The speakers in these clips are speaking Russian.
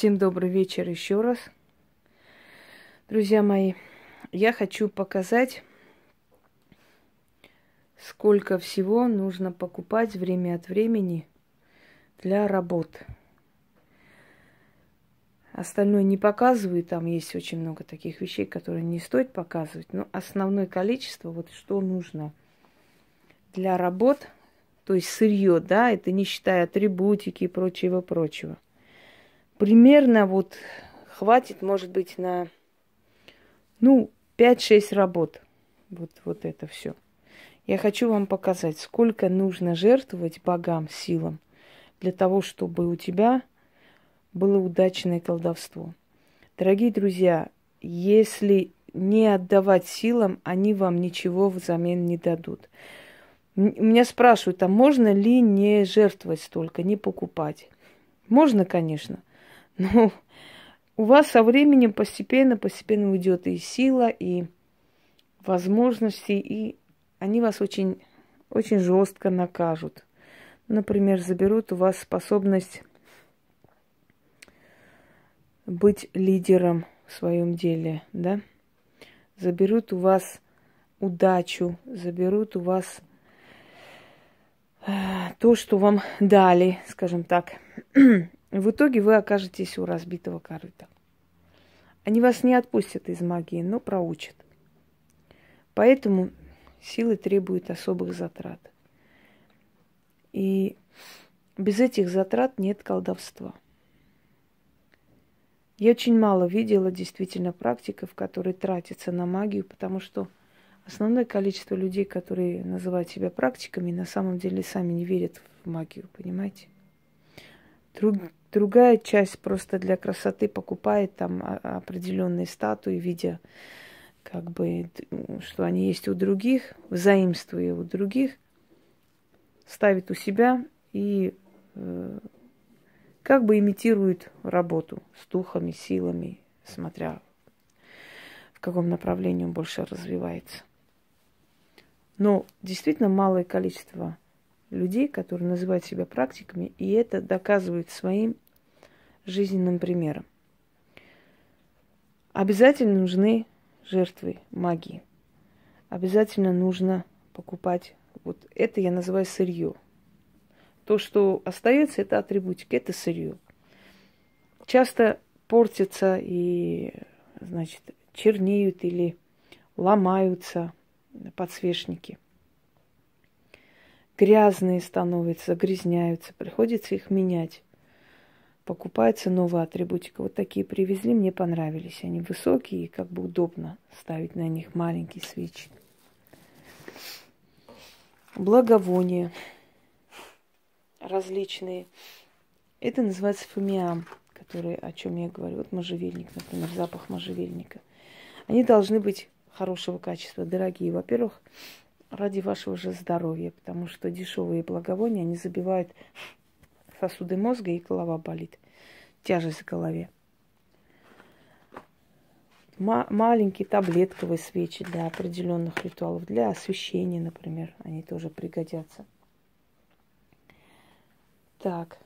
Всем добрый вечер еще раз. Друзья мои, я хочу показать, сколько всего нужно покупать время от времени для работ. Остальное не показываю, там есть очень много таких вещей, которые не стоит показывать, но основное количество, вот что нужно для работ, то есть сырье, да, это не считая атрибутики и прочего-прочего. Примерно вот хватит, может быть, на, ну, 5-6 работ. Вот, вот это все. Я хочу вам показать, сколько нужно жертвовать богам, силам, для того, чтобы у тебя было удачное колдовство. Дорогие друзья, если не отдавать силам, они вам ничего взамен не дадут. Меня спрашивают, а можно ли не жертвовать столько, не покупать? Можно, конечно, но у вас со временем постепенно, постепенно уйдет и сила, и возможности, и они вас очень, очень жестко накажут. Например, заберут у вас способность быть лидером в своем деле, да? Заберут у вас удачу, заберут у вас э, то, что вам дали, скажем так. В итоге вы окажетесь у разбитого корыта. Они вас не отпустят из магии, но проучат. Поэтому силы требуют особых затрат. И без этих затрат нет колдовства. Я очень мало видела действительно практиков, которые тратятся на магию, потому что основное количество людей, которые называют себя практиками, на самом деле сами не верят в магию, понимаете? Друг, другая часть просто для красоты покупает там определенные статуи, видя как бы, что они есть у других, взаимствуя у других, ставит у себя и э, как бы имитирует работу с духами, силами, смотря в каком направлении он больше развивается. Но действительно малое количество людей, которые называют себя практиками, и это доказывают своим жизненным примером. Обязательно нужны жертвы магии. Обязательно нужно покупать. Вот это я называю сырье. То, что остается, это атрибутик, это сырье. Часто портятся и, значит, чернеют или ломаются подсвечники. Грязные становятся, загрязняются, приходится их менять. Покупается новая атрибутика. Вот такие привезли, мне понравились. Они высокие и как бы удобно ставить на них маленькие свечи. Благовония различные. Это называется фомиам, который, о чем я говорю. Вот можжевельник, например, запах можжевельника. Они должны быть хорошего качества, дорогие. Во-первых, ради вашего же здоровья, потому что дешевые благовония, они забивают сосуды мозга, и голова болит. Тяжесть в голове. Ма- маленькие таблетковые свечи для определенных ритуалов, для освещения, например, они тоже пригодятся. Так.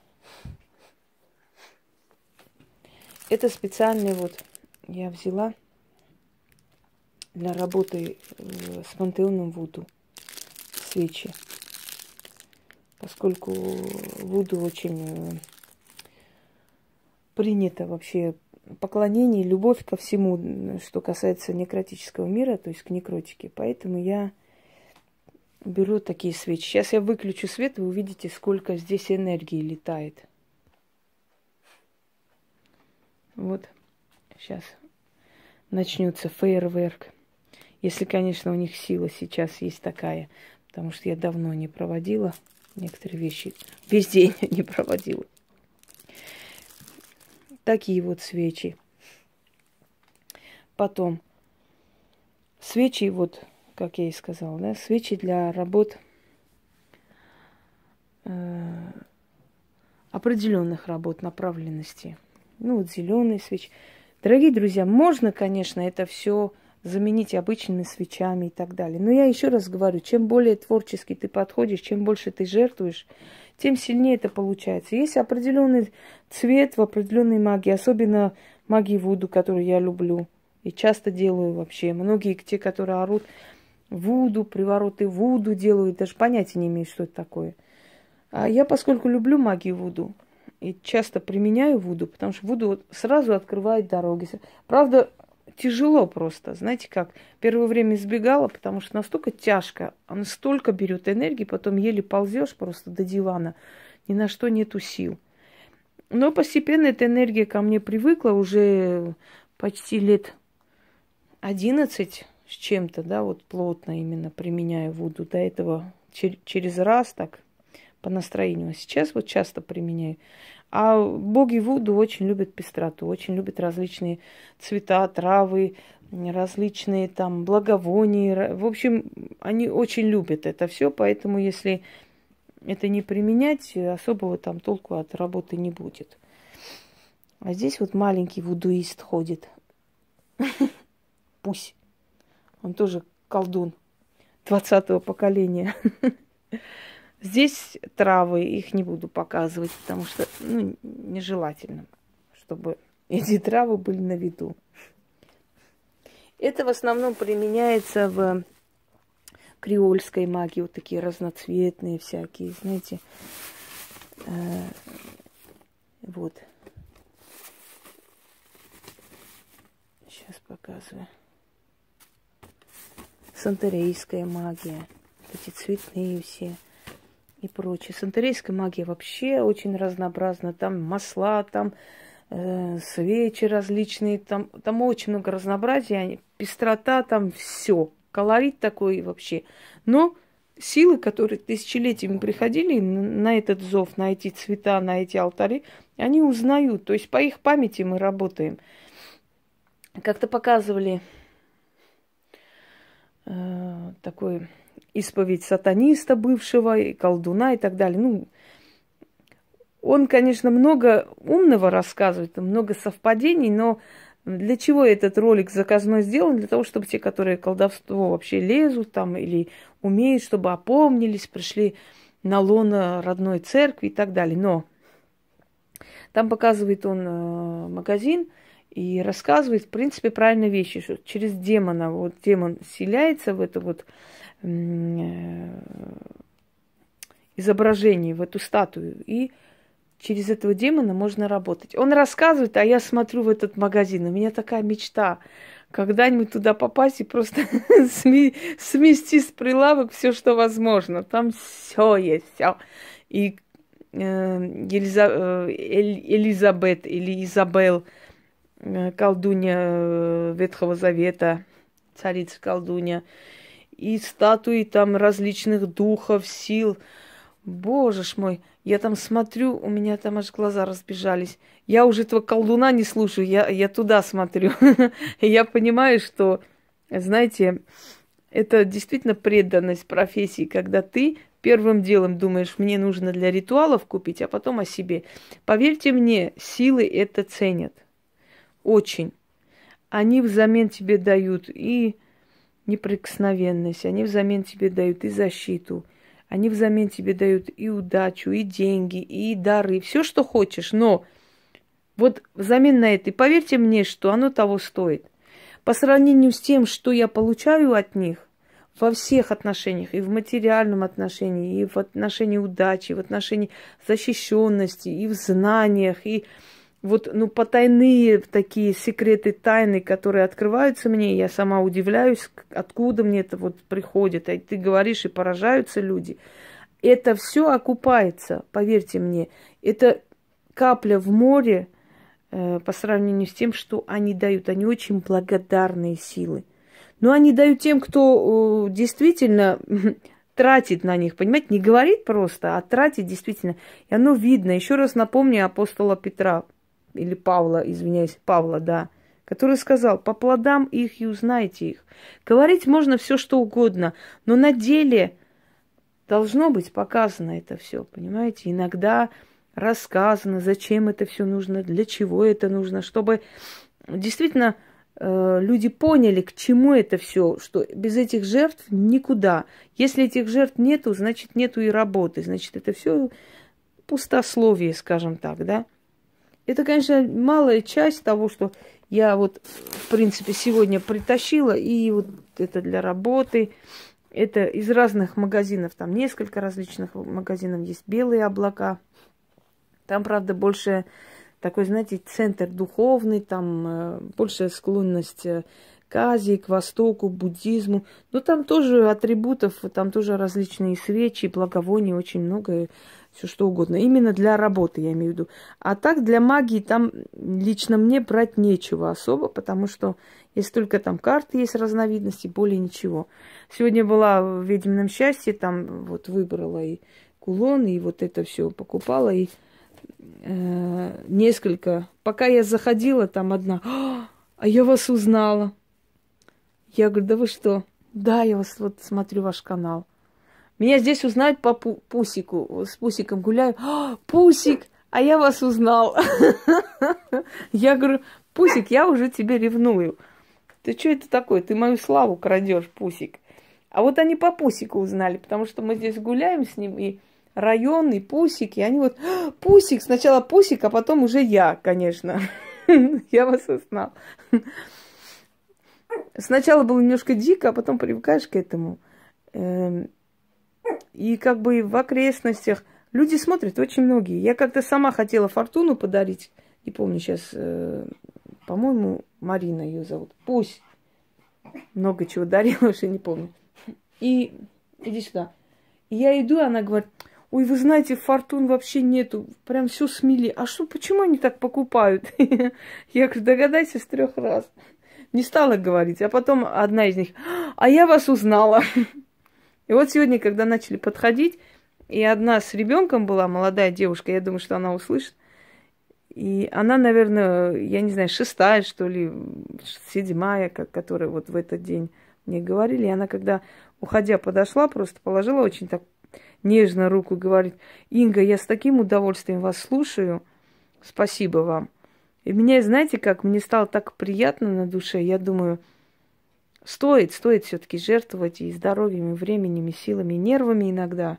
Это специальный вот я взяла для работы э, с пантеоном Вуду свечи. Поскольку Вуду очень э, принято вообще поклонение, любовь ко всему, что касается некротического мира, то есть к некротике. Поэтому я беру такие свечи. Сейчас я выключу свет, вы увидите, сколько здесь энергии летает. Вот, сейчас начнется фейерверк. Если, конечно, у них сила сейчас есть такая, потому что я давно не проводила некоторые вещи, весь день не проводила. Такие вот свечи. Потом свечи вот как я и сказала, да, свечи для работ э, определенных работ направленности. Ну, вот зеленые свечи. Дорогие друзья, можно, конечно, это все заменить обычными свечами и так далее. Но я еще раз говорю, чем более творчески ты подходишь, чем больше ты жертвуешь, тем сильнее это получается. Есть определенный цвет в определенной магии, особенно магии Вуду, которую я люблю и часто делаю вообще. Многие те, которые орут Вуду, привороты Вуду делают, даже понятия не имеют, что это такое. А я, поскольку люблю магию Вуду, и часто применяю Вуду, потому что Вуду сразу открывает дороги. Правда, тяжело просто. Знаете как? Первое время избегала, потому что настолько тяжко, она столько берет энергии, потом еле ползешь просто до дивана, ни на что нету сил. Но постепенно эта энергия ко мне привыкла уже почти лет 11 с чем-то, да, вот плотно именно применяю Вуду. До этого чер- через раз так по настроению. А сейчас вот часто применяю. А боги Вуду очень любят пестроту, очень любят различные цвета, травы, различные там благовония. В общем, они очень любят это все, поэтому если это не применять, особого там толку от работы не будет. А здесь вот маленький вудуист ходит. Пусть. Он тоже колдун 20-го поколения. Здесь травы, их не буду показывать, потому что ну, нежелательно, чтобы эти травы были на виду. Это в основном применяется в креольской магии, вот такие разноцветные всякие, знаете. Э, вот. Сейчас показываю. Сантерейская магия. Эти цветные все и прочее. Сантерейская магия вообще очень разнообразна. Там масла, там э, свечи различные, там, там очень много разнообразия, пестрота, там все. Колорит такой вообще. Но силы, которые тысячелетиями приходили на этот зов, на эти цвета, на эти алтари, они узнают. То есть по их памяти мы работаем. Как-то показывали э, такой исповедь сатаниста бывшего, и колдуна и так далее. Ну, он, конечно, много умного рассказывает, много совпадений, но для чего этот ролик заказной сделан? Для того, чтобы те, которые колдовство вообще лезут там или умеют, чтобы опомнились, пришли на лоно родной церкви и так далее. Но там показывает он э, магазин и рассказывает, в принципе, правильные вещи, что через демона, вот демон селяется в это вот Э, изображений, в эту статую. И через этого демона можно работать. Он рассказывает, а я смотрю в этот магазин. У меня такая мечта когда-нибудь туда попасть и просто смести с прилавок все, что возможно. Там все есть, все. И э, э, Элизабет или Изабел, колдунья э, Ветхого Завета, царица колдунья, и статуи там различных духов, сил. Боже ж мой, я там смотрю, у меня там аж глаза разбежались. Я уже этого колдуна не слушаю, я, я туда смотрю. Я понимаю, что, знаете, это действительно преданность профессии, когда ты первым делом думаешь, мне нужно для ритуалов купить, а потом о себе. Поверьте мне, силы это ценят. Очень. Они взамен тебе дают и неприкосновенность, они взамен тебе дают и защиту, они взамен тебе дают и удачу, и деньги, и дары, все, что хочешь, но вот взамен на это, и поверьте мне, что оно того стоит. По сравнению с тем, что я получаю от них, во всех отношениях, и в материальном отношении, и в отношении удачи, и в отношении защищенности, и в знаниях, и вот, ну, потайные такие секреты, тайны, которые открываются мне, я сама удивляюсь, откуда мне это вот приходит. А ты говоришь, и поражаются люди. Это все окупается, поверьте мне. Это капля в море э, по сравнению с тем, что они дают. Они очень благодарные силы. Но они дают тем, кто э, действительно тратит на них, понимаете, не говорит просто, а тратит действительно. И оно видно. Еще раз напомню апостола Петра или Павла, извиняюсь, Павла, да, который сказал, по плодам их и узнайте их. Говорить можно все, что угодно, но на деле должно быть показано это все, понимаете? Иногда рассказано, зачем это все нужно, для чего это нужно, чтобы действительно э, люди поняли, к чему это все, что без этих жертв никуда. Если этих жертв нету, значит нету и работы, значит это все пустословие, скажем так, да. Это, конечно, малая часть того, что я вот, в принципе, сегодня притащила, и вот это для работы, это из разных магазинов, там несколько различных магазинов есть белые облака. Там, правда, больше такой, знаете, центр духовный, там э, большая склонность э, к Азии, к Востоку, буддизму. Но там тоже атрибутов, там тоже различные свечи, благовония, очень много, все что угодно. Именно для работы, я имею в виду. А так для магии там лично мне брать нечего особо, потому что если только там карты есть разновидности, более ничего. Сегодня была в ведьмином счастье, там вот выбрала и кулон, и вот это все покупала, и э, несколько. Пока я заходила, там одна, а я вас узнала. Я говорю, да вы что? Да, я вас вот смотрю ваш канал. Меня здесь узнают по пу- Пусику. С Пусиком гуляю. А, Пусик, а я вас узнал. Я говорю, Пусик, я уже тебе ревную. Ты что это такое? Ты мою славу крадешь, Пусик. А вот они по Пусику узнали, потому что мы здесь гуляем с ним, и район, и Пусик, и они вот, «А, Пусик, сначала Пусик, а потом уже я, конечно. Я вас узнал. Сначала было немножко дико, а потом привыкаешь к этому. Эм, и как бы в окрестностях люди смотрят очень многие. Я как-то сама хотела фортуну подарить. Не помню сейчас, э, по-моему, Марина ее зовут. Пусть много чего дарила, уже не помню. И иди сюда. И я иду, она говорит, ой, вы знаете, фортун вообще нету, прям все смели. А что, почему они так покупают? Я говорю, догадайся с трех раз. Не стала говорить, а потом одна из них, а я вас узнала. И вот сегодня, когда начали подходить, и одна с ребенком была, молодая девушка, я думаю, что она услышит. И она, наверное, я не знаю, шестая, что ли, седьмая, как, которая вот в этот день мне говорили. И она, когда, уходя, подошла, просто положила очень так нежно руку и говорит, Инга, я с таким удовольствием вас слушаю. Спасибо вам. И меня, знаете, как мне стало так приятно на душе. Я думаю, Стоит, стоит все-таки жертвовать и здоровьем, и временем, и силами, и нервами иногда.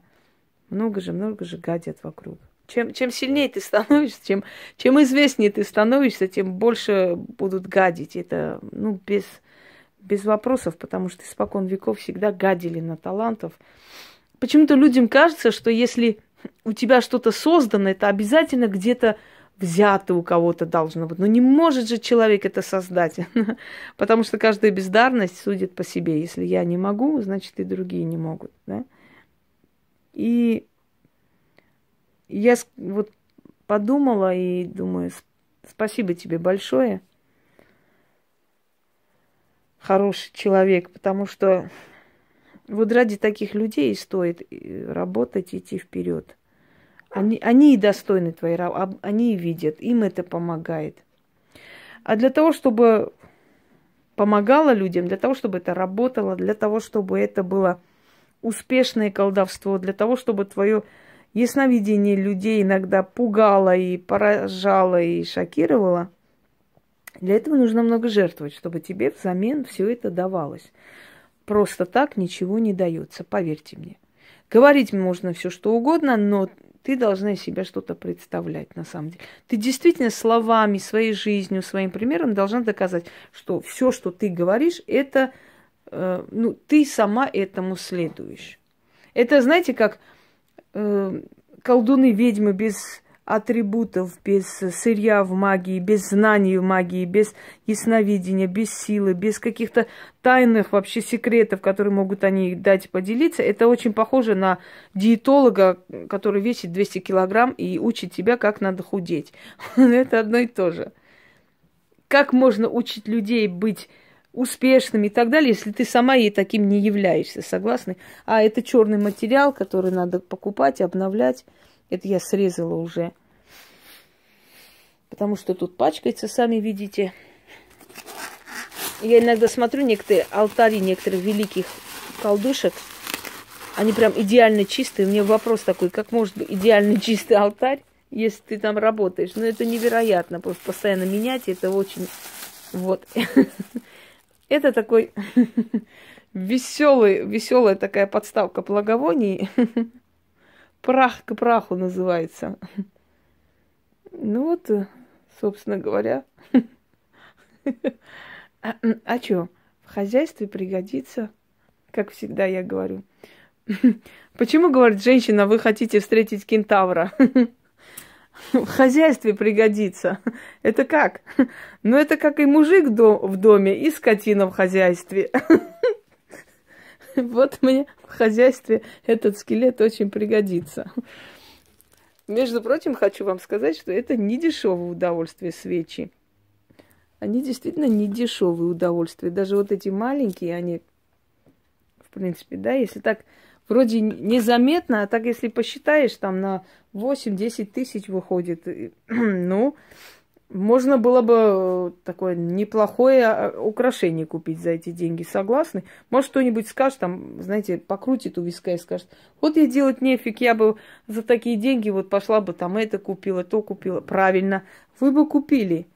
Много же, много же гадят вокруг. Чем, чем сильнее ты становишься, чем, чем известнее ты становишься, тем больше будут гадить. Это, ну, без, без вопросов, потому что испокон веков всегда гадили на талантов. Почему-то людям кажется, что если у тебя что-то создано, это обязательно где-то взято у кого-то должно быть. Но не может же человек это создать, потому что каждая бездарность судит по себе. Если я не могу, значит и другие не могут. Да? И я вот подумала и думаю, спасибо тебе большое, хороший человек, потому что вот ради таких людей стоит э, работать, идти вперед. Они, они и достойны твоей работы, они и видят, им это помогает. А для того, чтобы помогало людям, для того, чтобы это работало, для того, чтобы это было успешное колдовство, для того, чтобы твое ясновидение людей иногда пугало и поражало и шокировало, для этого нужно много жертвовать, чтобы тебе взамен все это давалось. Просто так ничего не дается, поверьте мне. Говорить можно все что угодно, но ты должна из себя что-то представлять на самом деле. Ты действительно словами, своей жизнью, своим примером должна доказать, что все, что ты говоришь, это, э, ну, ты сама этому следуешь. Это, знаете, как э, колдуны, ведьмы без атрибутов, без сырья в магии, без знаний в магии, без ясновидения, без силы, без каких-то тайных вообще секретов, которые могут они дать поделиться, это очень похоже на диетолога, который весит 200 килограмм и учит тебя, как надо худеть. Это одно и то же. Как можно учить людей быть успешными и так далее, если ты сама ей таким не являешься, согласны? А это черный материал, который надо покупать, обновлять. Это я срезала уже. Потому что тут пачкается, сами видите. Я иногда смотрю некоторые алтари некоторых великих колдушек. Они прям идеально чистые. У меня вопрос такой, как может быть идеально чистый алтарь, если ты там работаешь? Ну, это невероятно. Просто постоянно менять, это очень... Вот. Это такой веселый, веселая такая подставка благовоний. Прах к праху называется. Ну вот, э, собственно говоря. А, а что, в хозяйстве пригодится, как всегда я говорю. Почему, говорит женщина, вы хотите встретить кентавра? В хозяйстве пригодится. Это как? Ну, это как и мужик в доме, и скотина в хозяйстве. Вот мне в хозяйстве этот скелет очень пригодится. Между прочим, хочу вам сказать, что это не дешевое удовольствие свечи. Они действительно не дешевые удовольствия. Даже вот эти маленькие, они, в принципе, да, если так вроде незаметно, а так если посчитаешь, там на 8-10 тысяч выходит. Ну, можно было бы э, такое неплохое а, украшение купить за эти деньги, согласны? Может, кто-нибудь скажет, там, знаете, покрутит у виска и скажет, вот я делать нефиг, я бы за такие деньги вот пошла бы там это купила, то купила. Правильно, вы бы купили.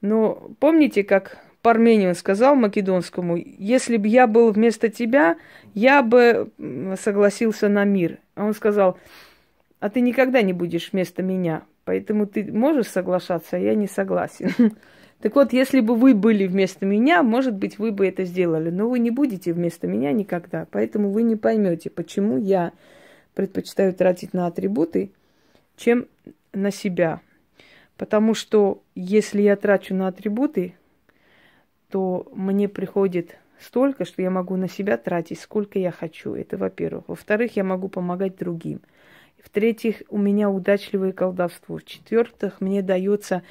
Но помните, как Парменин сказал Македонскому, если бы я был вместо тебя, я бы согласился на мир. А он сказал, а ты никогда не будешь вместо меня, поэтому ты можешь соглашаться, а я не согласен. Так вот, если бы вы были вместо меня, может быть, вы бы это сделали, но вы не будете вместо меня никогда, поэтому вы не поймете, почему я предпочитаю тратить на атрибуты, чем на себя. Потому что если я трачу на атрибуты, то мне приходит столько, что я могу на себя тратить, сколько я хочу. Это во-первых. Во-вторых, я могу помогать другим. В-третьих, у меня удачливое колдовство. В-четвертых, мне дается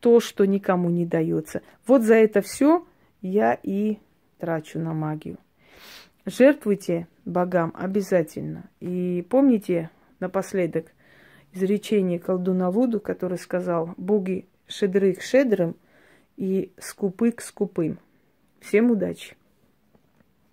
то, что никому не дается. Вот за это все я и трачу на магию. Жертвуйте богам обязательно. И помните напоследок изречение колдуна Вуду, который сказал, боги шедры к шедрам – и скупы к скупым. Всем удачи!